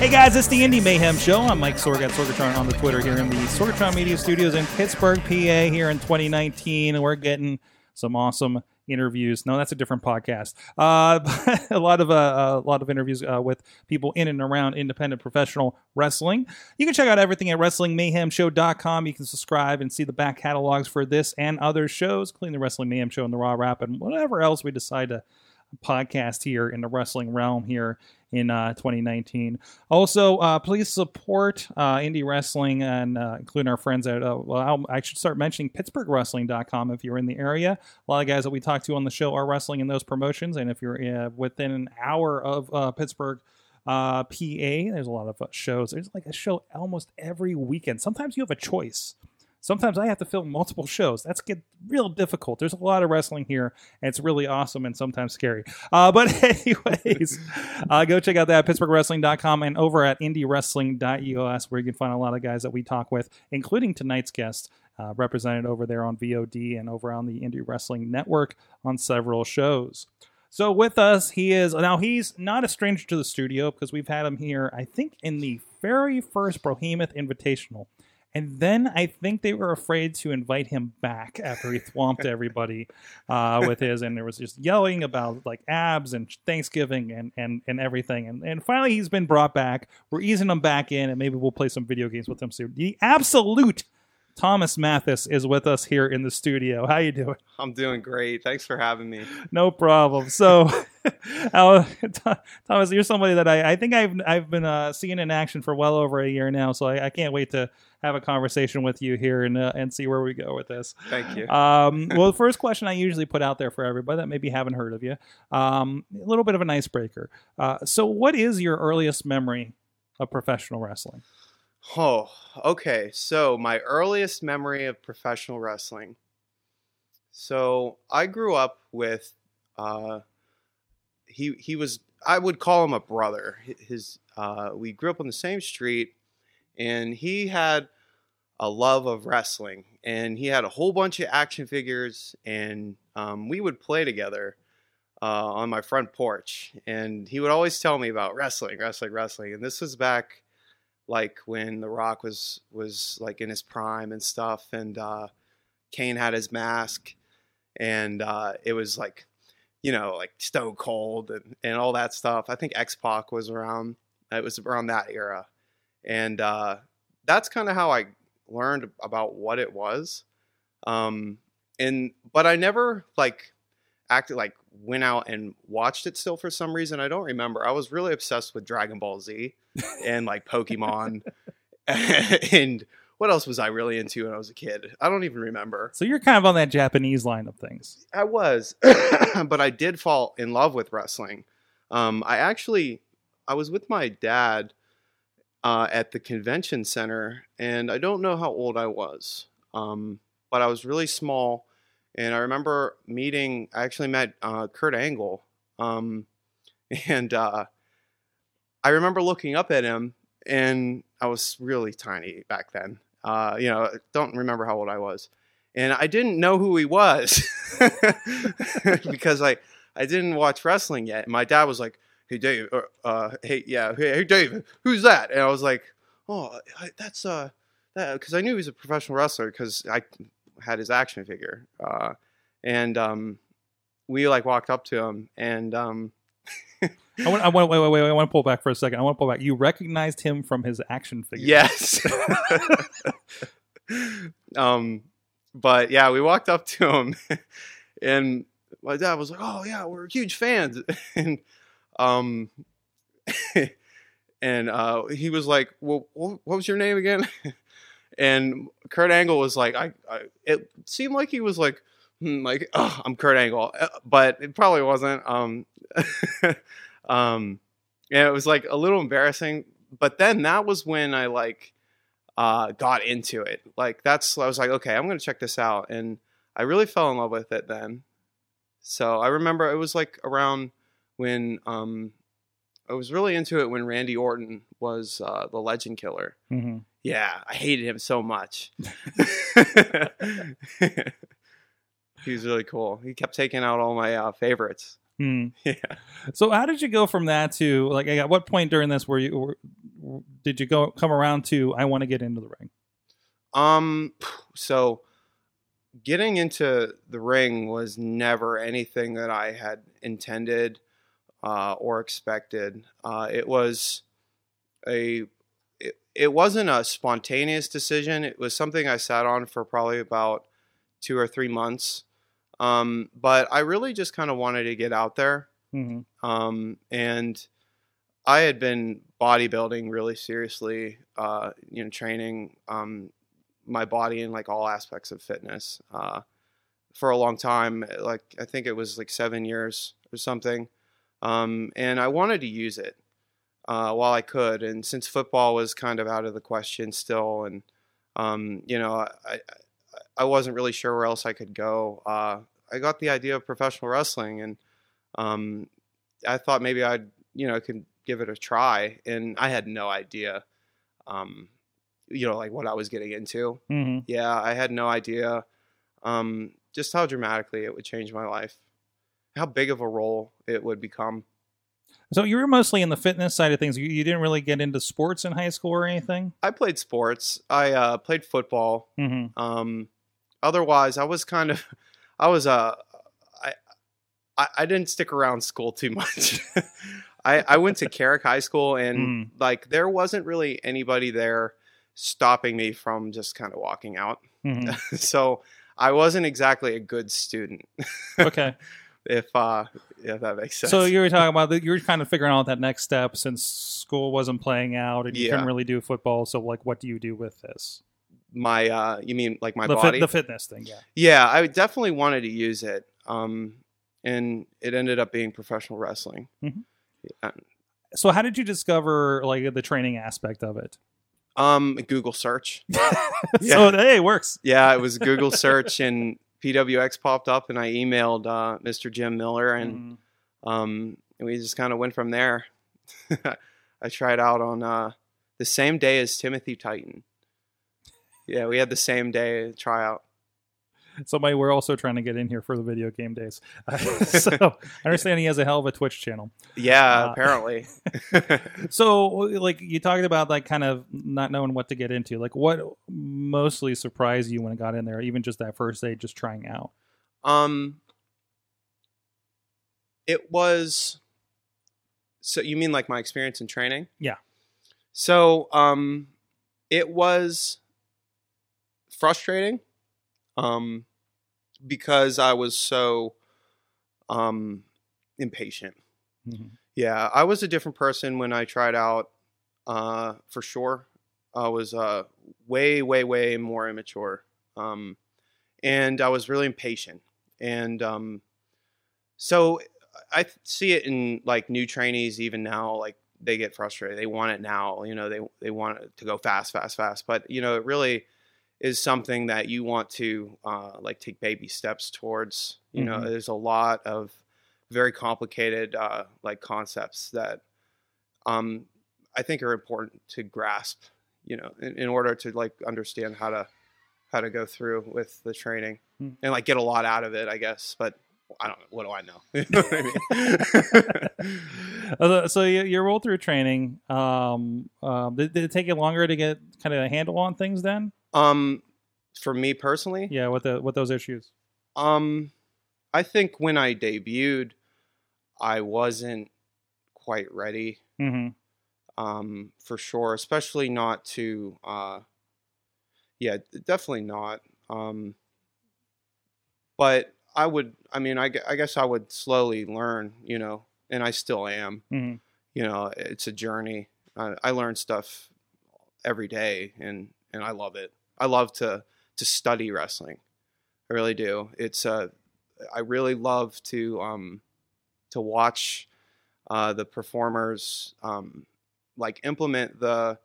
Hey guys, it's the Indy Mayhem Show. I'm Mike Sorg at Sorgatron on the Twitter here in the Sorgatron Media Studios in Pittsburgh, PA here in 2019. And We're getting some awesome interviews. No, that's a different podcast. Uh, a lot of uh, a lot of interviews uh, with people in and around independent professional wrestling. You can check out everything at WrestlingMayhemShow.com. You can subscribe and see the back catalogs for this and other shows, including the Wrestling Mayhem Show and the Raw Rap and whatever else we decide to podcast here in the wrestling realm here in uh, 2019. Also, uh, please support uh, indie wrestling and uh, including our friends at, uh, well, I should start mentioning PittsburghWrestling.com if you're in the area. A lot of guys that we talk to on the show are wrestling in those promotions. And if you're uh, within an hour of Pittsburgh, PA, there's a lot of shows. There's like a show almost every weekend. Sometimes you have a choice. Sometimes I have to film multiple shows. That's get real difficult. There's a lot of wrestling here, and it's really awesome and sometimes scary. Uh, but anyways, uh, go check out that at PittsburghWrestling.com and over at IndieWrestling.us where you can find a lot of guys that we talk with, including tonight's guest, uh, represented over there on VOD and over on the Indie Wrestling Network on several shows. So with us, he is now he's not a stranger to the studio because we've had him here, I think, in the very first Brohemoth Invitational. And then I think they were afraid to invite him back after he thwomped everybody uh, with his, and there was just yelling about like abs and Thanksgiving and and, and everything. And, and finally, he's been brought back. We're easing him back in, and maybe we'll play some video games with him soon. The absolute Thomas Mathis is with us here in the studio. How you doing? I'm doing great. Thanks for having me. No problem. So, uh, Thomas, you're somebody that I, I think I've I've been uh, seeing in action for well over a year now. So I, I can't wait to have a conversation with you here and uh, and see where we go with this. Thank you. Um, well, the first question I usually put out there for everybody that maybe haven't heard of you, um, a little bit of an icebreaker. Uh, so, what is your earliest memory of professional wrestling? Oh, okay. So, my earliest memory of professional wrestling. So, I grew up with uh he he was I would call him a brother. His uh we grew up on the same street and he had a love of wrestling and he had a whole bunch of action figures and um, we would play together uh, on my front porch and he would always tell me about wrestling wrestling wrestling and this was back like when the rock was was like in his prime and stuff and uh, kane had his mask and uh, it was like you know like stone cold and, and all that stuff i think x-pac was around it was around that era and uh, that's kind of how I learned about what it was. Um, and but I never like acted like went out and watched it still for some reason. I don't remember. I was really obsessed with Dragon Ball Z and like Pokemon and what else was I really into when I was a kid? I don't even remember. So you're kind of on that Japanese line of things. I was, but I did fall in love with wrestling. Um, I actually, I was with my dad uh, at the convention center, and I don't know how old I was, um, but I was really small. And I remember meeting. I actually met uh, Kurt Angle, um, and uh, I remember looking up at him, and I was really tiny back then. Uh, you know, don't remember how old I was, and I didn't know who he was because I I didn't watch wrestling yet. My dad was like, hey Dave, or, uh, hey yeah, hey, hey Dave, who's that? And I was like, oh, that's uh, because I knew he was a professional wrestler because I had his action figure, uh, and um, we like walked up to him and um, I want, I want, wait, wait, wait, I want to pull back for a second. I want to pull back. You recognized him from his action figure. yes, um, but yeah, we walked up to him, and my dad was like, oh yeah, we're huge fans, and um. and uh, he was like, "Well, what was your name again?" and Kurt Angle was like, "I." I it seemed like he was like, hmm, "Like, oh, I'm Kurt Angle," Uh, but it probably wasn't. Um, um, and it was like a little embarrassing but then that was when I like uh, got into it. Like that's I was like, okay, I'm gonna check this out, and I really fell in love with it then. So I remember it was like around when um, I was really into it when Randy Orton was uh, the Legend Killer. hmm Yeah, I hated him so much. he was really cool. He kept taking out all my uh, favorites. Mm. Yeah. So how did you go from that to like at what point during this were you were, did you go come around to I want to get into the ring? Um, so getting into the ring was never anything that I had intended uh, or expected. Uh, it was a it, it wasn't a spontaneous decision. It was something I sat on for probably about two or three months. Um, but I really just kind of wanted to get out there. hmm Um, and I had been bodybuilding really seriously, uh, you know, training um, my body in like all aspects of fitness uh, for a long time. Like I think it was like seven years or something, um, and I wanted to use it uh, while I could. And since football was kind of out of the question still, and um, you know, I, I I wasn't really sure where else I could go. I got the idea of professional wrestling, and um, I thought maybe I'd you know could give it a try, and I had no idea, um, you know, like what I was getting into. hmm Yeah, I had no idea um, just how dramatically it would change my life, how big of a role it would become. So you were mostly in the fitness side of things. You, you didn't really get into sports in high school or anything. I played sports. I uh, played football. hmm Um, otherwise, I was kind of, I was uh, I, I, I didn't stick around school too much. I, I went to Carrick High School, and Mm. like there wasn't really anybody there stopping me from just kind of walking out. hmm so I wasn't exactly a good student, Okay. if uh, if that makes sense. So you were talking about that you were kind of figuring out that next step since school wasn't playing out and you Yeah. couldn't really do football. So like, what do you do with this? My uh, you mean like my the, fit- body? the fitness thing, yeah. yeah, I definitely wanted to use it. Um, and it ended up being professional wrestling. Mhm. Yeah. So how did you discover like the training aspect of it? Um, Google search. So hey, it works. Yeah, it was Google search, and PWX popped up, and I emailed uh, Mr. Jim Miller, and Mhm. um, and we just kind of went from there. I tried out on uh, the same day as Timothy Titan. Yeah, we had the same day tryout. Somebody we're also trying to get in here for the video game days. so I understand he has a hell of a Twitch channel. Yeah, Uh, apparently. So like you talked about like kind of not knowing what to get into. Like what mostly surprised you when it got in there, even just that first day, just trying out. Um, it was. So you mean like my experience in training? Yeah. So um, it was frustrating, um, because I was so um impatient. Mhm. Yeah, I was a different person when I tried out. Uh, for sure, I was uh way, way, way more immature. Um, and I was really impatient. And um, so I see it in like new trainees even now. Like they get frustrated. They want it now. You know, they they want it to go fast, fast, fast. But you know, it really is something that you want to uh, like take baby steps towards. You know, Mhm. there's a lot of very complicated uh, like concepts that um, I think are important to grasp. You know, in, in order to like understand how to how to go through with the training Hmm. and like get a lot out of it, I guess. But I don't. What do I know? You know what I mean? Uh, so you, you rolled through training. Um, um, did, did it take you longer to get kind of a handle on things then? Um, for me personally, Yeah, with the with those issues. um, I think when I debuted, I wasn't quite ready. hmm um, for sure, especially not to, uh, yeah, definitely not. Um, but I would, I mean, I, I guess I would slowly learn, you know, and I still am. hmm You know, it's a journey. I, I learn stuff every day, and and I love it. I love to to study wrestling. I really do. It's uh, I really love to um, to watch uh, the performers um, like implement the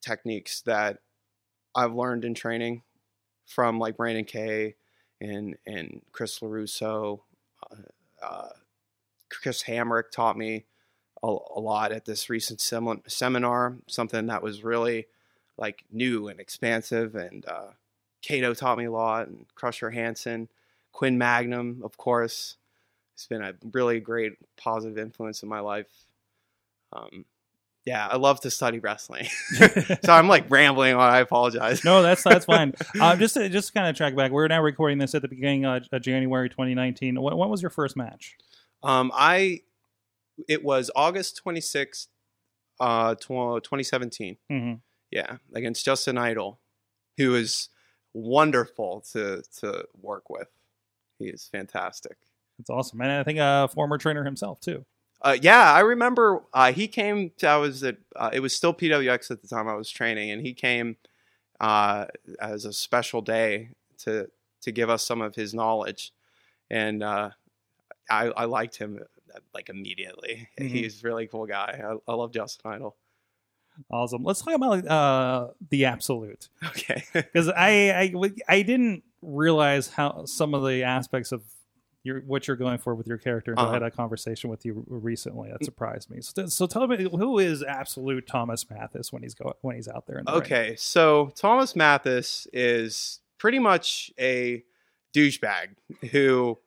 techniques that I've learned in training from like Brandon Kay and and Chris Larusso. Uh, uh, Chris Hamrick taught me a, a lot at this recent sem- seminar. Something that was really like new and expansive. And uh, Cato taught me a lot, and Crusher Hansen, Quinn Magnum, of course. It's been a really great positive influence in my life. Um, yeah, I love to study wrestling. so I'm like rambling on. I apologize. No, that's that's fine. Um, just to, just kind of track back. We're now recording this at the beginning uh, of January 2019. What, what was your first match? Um, I it was August 26th, uh, tw- 2017. hmm Yeah, against Justin Idol, who is wonderful to to work with. He is fantastic. That's awesome, and I think a former trainer himself too. Uh, yeah, I remember uh, he came. To, I was at. Uh, it was still PWX at the time I was training, and he came uh, as a special day to to give us some of his knowledge, and uh, I, I liked him uh, like immediately. Mhm. He's a really cool guy. I, I love Justin Idol. Awesome. Let's talk about uh, the absolute Okay. because I, I I didn't realize how some of the aspects of your what you're going for with your character until I had Uh-huh. a conversation with you recently. That surprised me. So, so tell me who is absolute Thomas Mathis when he's go when he's out there in the? Okay, so Thomas Mathis is pretty much a douchebag who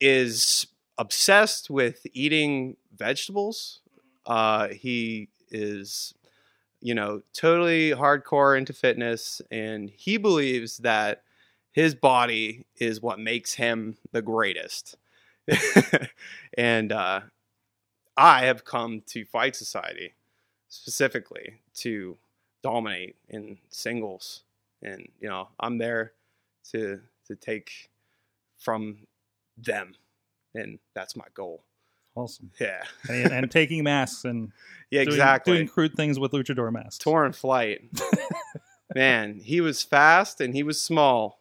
is obsessed with eating vegetables. Uh, he is, you know, totally hardcore into fitness, and he believes that his body is what makes him the greatest. and uh, I have come to Fight Society specifically to dominate in singles and you know i'm there to to take from them and that's my goal Awesome. yeah And, and taking masks and yeah doing, exactly doing crude things with luchador masks. torn flight man he was fast and he was small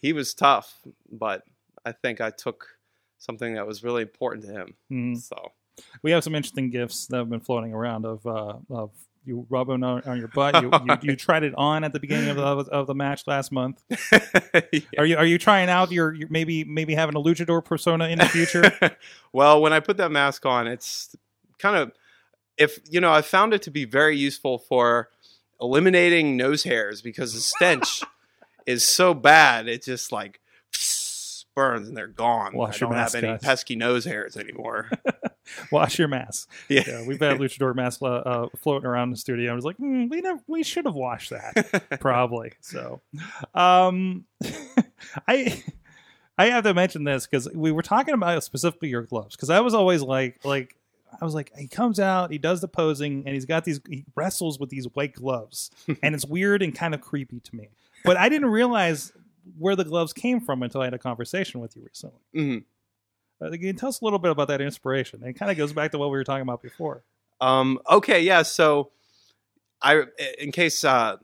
he was tough but i think i took something that was really important to him Mhm. so We have some interesting gifts that have been floating around of uh, of you rubbing on, on your butt. You, you, you tried it on at the beginning of the, of the match last month. Yeah. Are you are you trying out your, your maybe maybe having a luchador persona in the future? well, when I put that mask on, it's kind of if you know, I found it to be very useful for eliminating nose hairs because the stench is so bad. It just like burns and they're gone. Wash I don't have any pesky nose hairs anymore. Wash your mask. yeah. Yeah, we've had luchador masks uh, uh, floating around the studio. I was like, hmm, we never, we should have washed that. probably so um i i have to mention this because we were talking about specifically your gloves because i was always like like i was like he comes out he does the posing and he's got these he wrestles with these white gloves and it's weird and kind of creepy to me but i didn't realize where the gloves came from until i had a conversation with you recently Mhm. Can you tell us a little bit about that inspiration. It kind of goes back to what we were talking about before. Um, okay, yeah. So, I, in case, uh,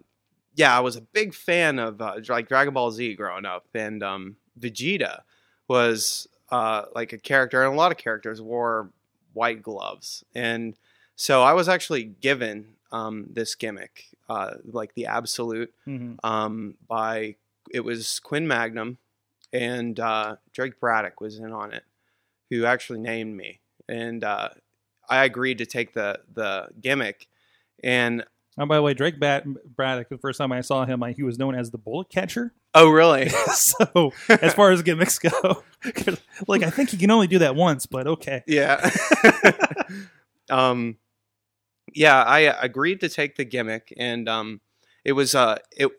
yeah, I was a big fan of uh, like Dragon Ball Z growing up, and um, Vegeta was uh, like a character, and a lot of characters wore white gloves, and so I was actually given um, this gimmick, uh, like the Absolute, hmm um, by it was Quinn Magnum, and uh, Drake Braddock was in on it, who actually named me, and uh, I agreed to take the the gimmick, and Oh, by the way, Drake Bat- Braddock. The first time I saw him, I, he was known as the Bullet Catcher. oh really? so, as far as gimmicks go, like I think he can only do that once, but okay. yeah. um, yeah, I agreed to take the gimmick, and um, it was uh, it.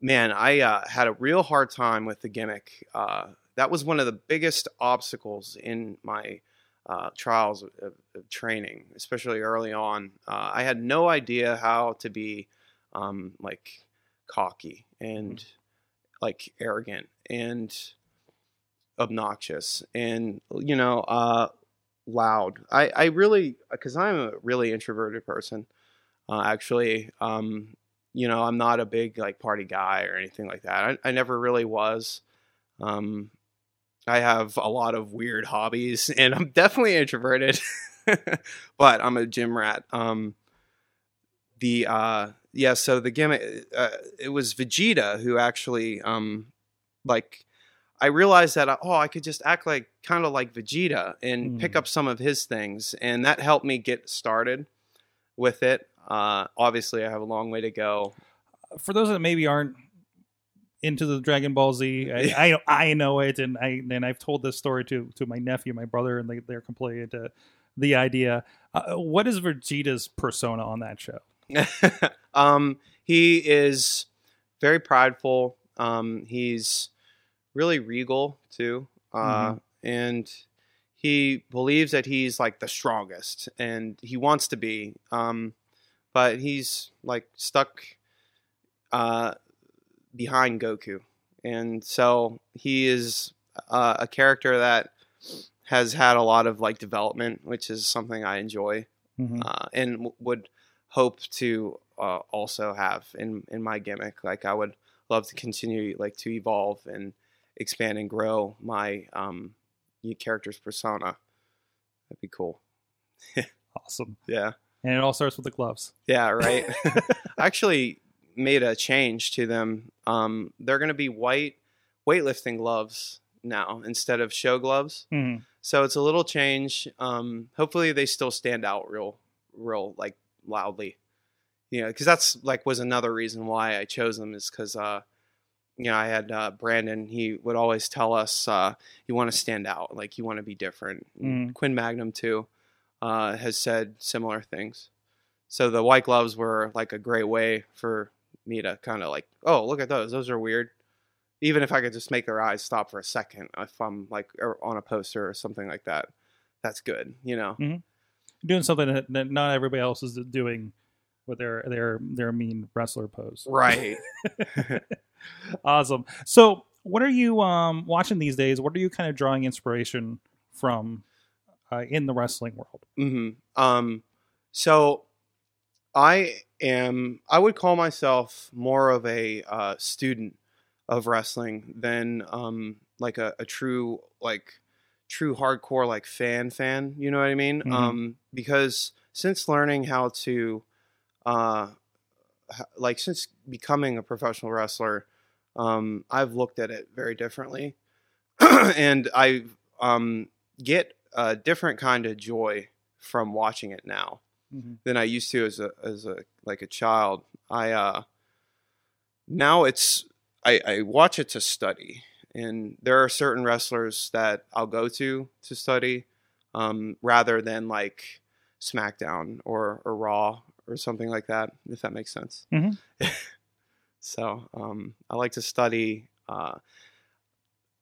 Man, I uh, had a real hard time with the gimmick. Uh, that was one of the biggest obstacles in my uh, trials of, of, training, especially early on. Uh, I had no idea how to be um, like cocky and like arrogant and obnoxious and you know uh, loud. I, I really because I'm a really introverted person. Uh, actually, um, you know, I'm not a big like party guy or anything like that. I, I never really was. Um, I have a lot of weird hobbies, and I'm definitely introverted. but I'm a gym rat. Um, the uh, yeah, so the gimmick uh, it was Vegeta who actually um, like I realized that oh I could just act like kind of like Vegeta and pick Mm. up some of his things, and that helped me get started with it. Uh, obviously, I have a long way to go. For those that maybe aren't into the Dragon Ball Z, I, I, I know it, and I and I've told this story to to my nephew, my brother, and they they're completely into the idea. Uh, what is Vegeta's persona on that show? um, he is very prideful. Um, he's really regal too, uh, Mhm. and he believes that he's like the strongest, and he wants to be. Um, but he's like stuck uh, behind Goku, and so he is uh, a character that has had a lot of like development, which is something I enjoy Mhm. uh, and w- would hope to uh, also have in in my gimmick. Like I would love to continue like to evolve and expand and grow my um, character's persona. That'd be cool. Awesome, Yeah, and it all starts with the gloves. yeah, right. Actually made a change to them. Um, they're going to be white weightlifting gloves now instead of show gloves. Mhm. So it's a little change. Um, hopefully they still stand out real, real like loudly. You know, because that's like was another reason why I chose them is because uh, you know I had uh, Brandon. He would always tell us uh, you want to stand out, like you want to be different. Mm. Quinn Magnum too uh, has said similar things. So the white gloves were like a great way for me to kind of like, oh, look at those. Those are weird. Even if I could just make their eyes stop for a second, if I'm like or on a poster or something like that, that's good. You know. Doing something that, that not everybody else is doing with their their their mean wrestler pose. Right. Awesome. So, what are you um, watching these days? What are you kind of drawing inspiration from uh, in the wrestling world? hmm Um, so I am. I would call myself more of a uh, student of wrestling than um, like a, a true like true hardcore like fan fan. You know what I mean? Mhm. Um, because since learning how to, uh, like since becoming a professional wrestler, um, I've looked at it very differently, and I um, get a different kind of joy from watching it now than I used to as a as a like a child. I uh now it's I, I watch it to study, and there are certain wrestlers that I'll go to to study, um, rather than like SmackDown or or Raw or something like that. If that makes sense. Mhm. so um, I like to study. Uh,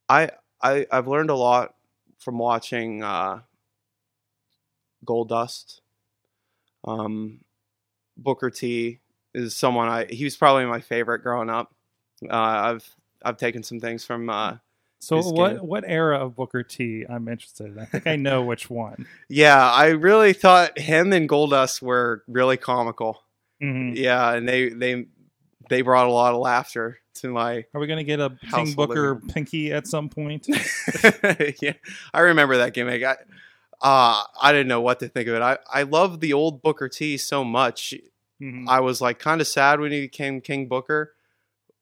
I I I've learned a lot from watching uh, Goldust. Um, Booker T is someone I he was probably my favorite growing up. Uh, I've I've taken some things from uh, So, what game. what era of Booker T? I'm interested. in. I think I know which one. yeah. I really thought him and Goldust were really comical. Mhm. Yeah, and they they they brought a lot of laughter to my. Are we going to get a King Booker Living. pinky at some point? yeah, I remember that gimmick. I uh, I didn't know what to think of it. I I love the old Booker T so much. Mhm. I was like kind of sad when he became King Booker,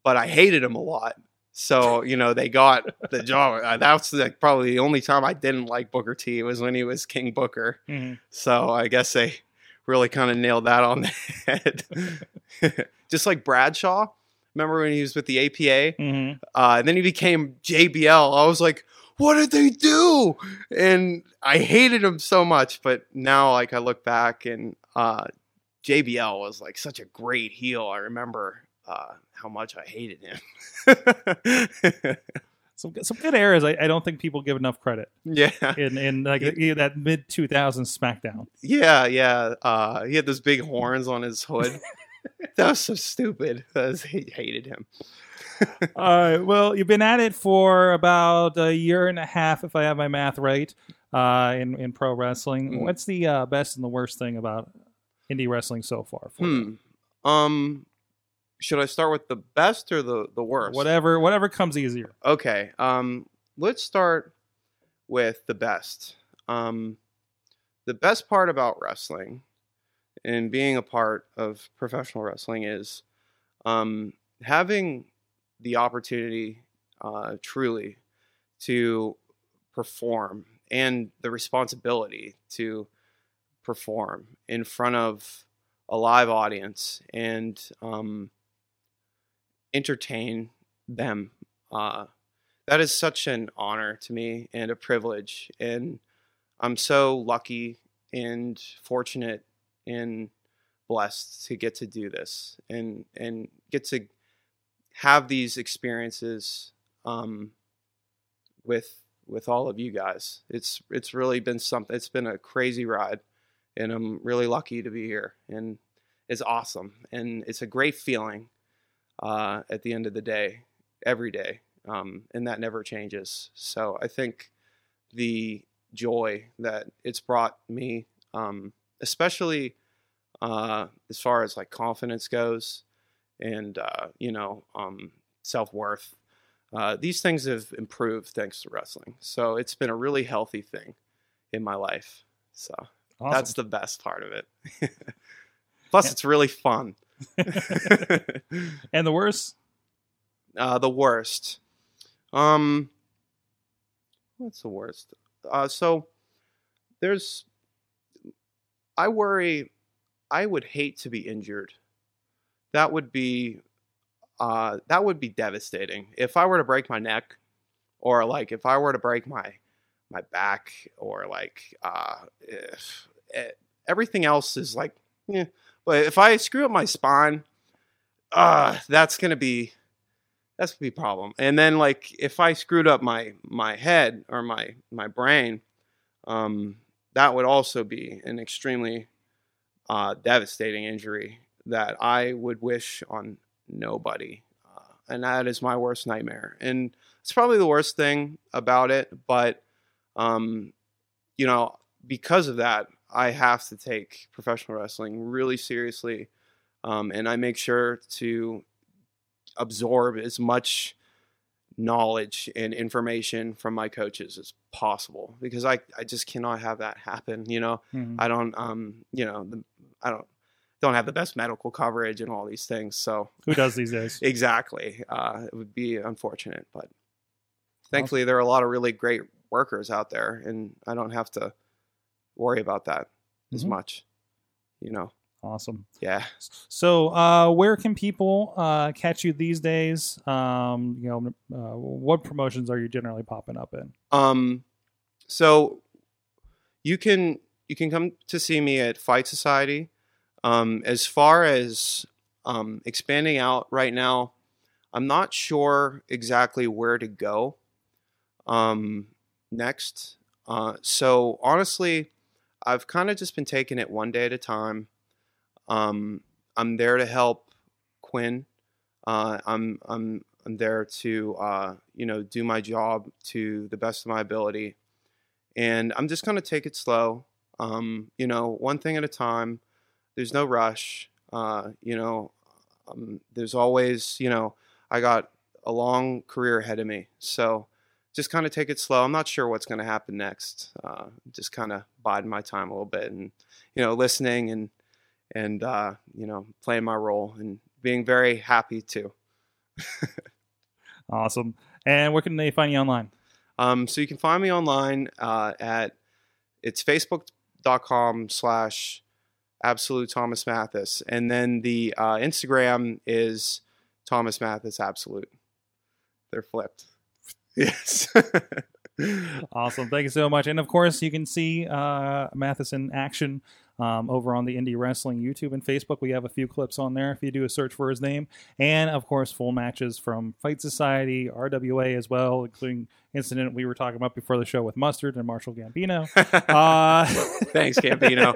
but I hated him a lot. So you know they got the job. Uh, That's like probably the only time I didn't like Booker T was when he was King Booker. Mhm. So I guess they really kind of nailed that on the head. Just like Bradshaw. Remember when he was with the APA? Mhm. Uh, and then he became JBL. I was like, what did they do? And I hated him so much. But now, like, I look back and uh, JBL was like such a great heel. I remember uh, how much I hated him. Some some good eras. I, I don't think people give enough credit yeah. in in like Yeah. that mid 2000s SmackDown. Yeah. Yeah. Uh, he had those big horns on his hood. that was so stupid. I hated him. All right. Well, you've been at it for about a year and a half, if I have my math right, uh, in in pro wrestling. Mm. What's the uh, best and the worst thing about indie wrestling so far? For you? Hmm. Um, should I start with the best or the the worst? Whatever, whatever comes easier. Okay. Um, let's start with the best. Um, the best part about wrestling and being a part of professional wrestling is um, having the opportunity uh, truly to perform and the responsibility to perform in front of a live audience and um, entertain them. Uh, that is such an honor to me and a privilege. And I'm so lucky and fortunate and blessed to get to do this and and get to have these experiences um, with with all of you guys. It's it's really been something. It's been a crazy ride, and I'm really lucky to be here. And it's awesome, and it's a great feeling uh, at the end of the day, every day, um, and that never changes. So I think the joy that it's brought me, um, especially uh, as far as like confidence goes, and uh, you know um, self worth. Uh, these things have improved thanks to wrestling. So it's been a really healthy thing in my life. So Awesome. that's the best part of it. Plus, Yeah. it's really fun. and the worst? uh, the worst. Um, what's the worst? Uh, so there's. I worry. I would hate to be injured. That would be. Uh, that would be devastating. If I were to break my neck, or like if I were to break my my back, or like uh, if, eh, everything else is like, yeah. But if I screw up my spine, uh, that's gonna be that's gonna be a problem. And then like if I screwed up my my head or my my brain, um, that would also be an extremely uh, devastating injury that I would wish on nobody. Uh, and that is my worst nightmare. And it's probably the worst thing about it, but um, you know, because of that, I have to take professional wrestling really seriously. Um, and I make sure to absorb as much knowledge and information from my coaches as possible because I, I just cannot have that happen. You know, Mhm. I don't, um, you know, the, I don't, don't have the best medical coverage and all these things. So Who does these days? exactly, uh, it would be unfortunate, but thankfully there are a lot of really great workers out there and I don't have to worry about that as Mhm. much, you know? Awesome. Yeah. So, uh, where can people uh, catch you these days? Um, you know, uh, what promotions are you generally popping up in? Um, so you can you can come to see me at Fight Society. Um, as far as um, expanding out right now, I'm not sure exactly where to go um, next. Uh, so honestly, I've kind of just been taking it one day at a time. Um, I'm there to help Quinn. Uh, I'm I'm I'm there to uh, you know do my job to the best of my ability, and I'm just gonna take it slow. Um, you know, one thing at a time. There's no rush. Uh, you know, um, there's always you know I got a long career ahead of me, so just kind of take it slow. I'm not sure what's going to happen next. Uh, just kind of biding my time a little bit, and you know, listening and and uh, you know, playing my role and being very happy too. Awesome. And where can they find you online? Um, so you can find me online uh, at it's facebook.com slash absolute Thomas Mathis. And then the uh, Instagram is Thomas Mathis absolute. They're flipped. Yes. Awesome. Thank you so much. And of course, you can see uh, Mathis in action um, over on the Indie Wrestling YouTube and Facebook. We have a few clips on there if you do a search for his name. And of course, full matches from Fight Society, RWA as well, including incident we were talking about before the show with Mustard and Marshall Gambino. Uh, Thanks, Gambino.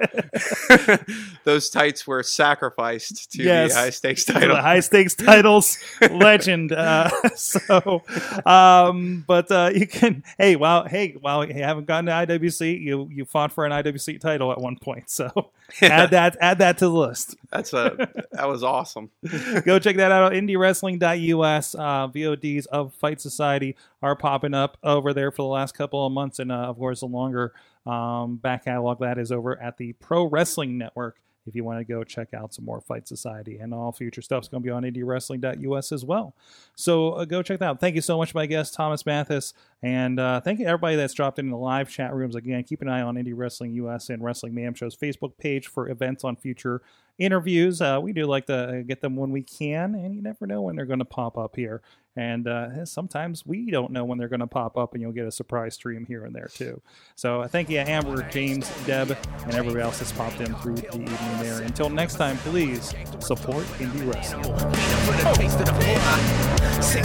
Those tights were sacrificed to Yes. the high stakes title. the high stakes titles legend. Uh, so, um, but uh, you can. Hey, well, hey, while you haven't gotten to IWC, you you fought for an IWC title at one point. So add that add that to the list. That's a that was awesome. Go check that out. IndieWrestling.us. Uh, VODs of Fight Society are popping up over there for the last couple of months, and uh, of course, the longer um, back catalog that is over at the Pro Wrestling Network if you want to go check out some more Fight Society. And all future stuff is going to be on indiewrestling.us as well. So uh, go check that out. Thank you so much, my guest, Thomas Mathis. And uh, thank you everybody that's dropped in the live chat rooms. Again, keep an eye on Indie Wrestling US and Wrestling Mayhem Show's Facebook page for events on future interviews. Uh, we do like to get them when we can, and you never know when they're going to pop up here. And uh, sometimes we don't know when they're going to pop up, and you'll get a surprise stream here and there too. So uh, thank you, Amber, James, Deb, and everybody else that's popped in through the evening there. Until next time, please support indie wrestling. Sick,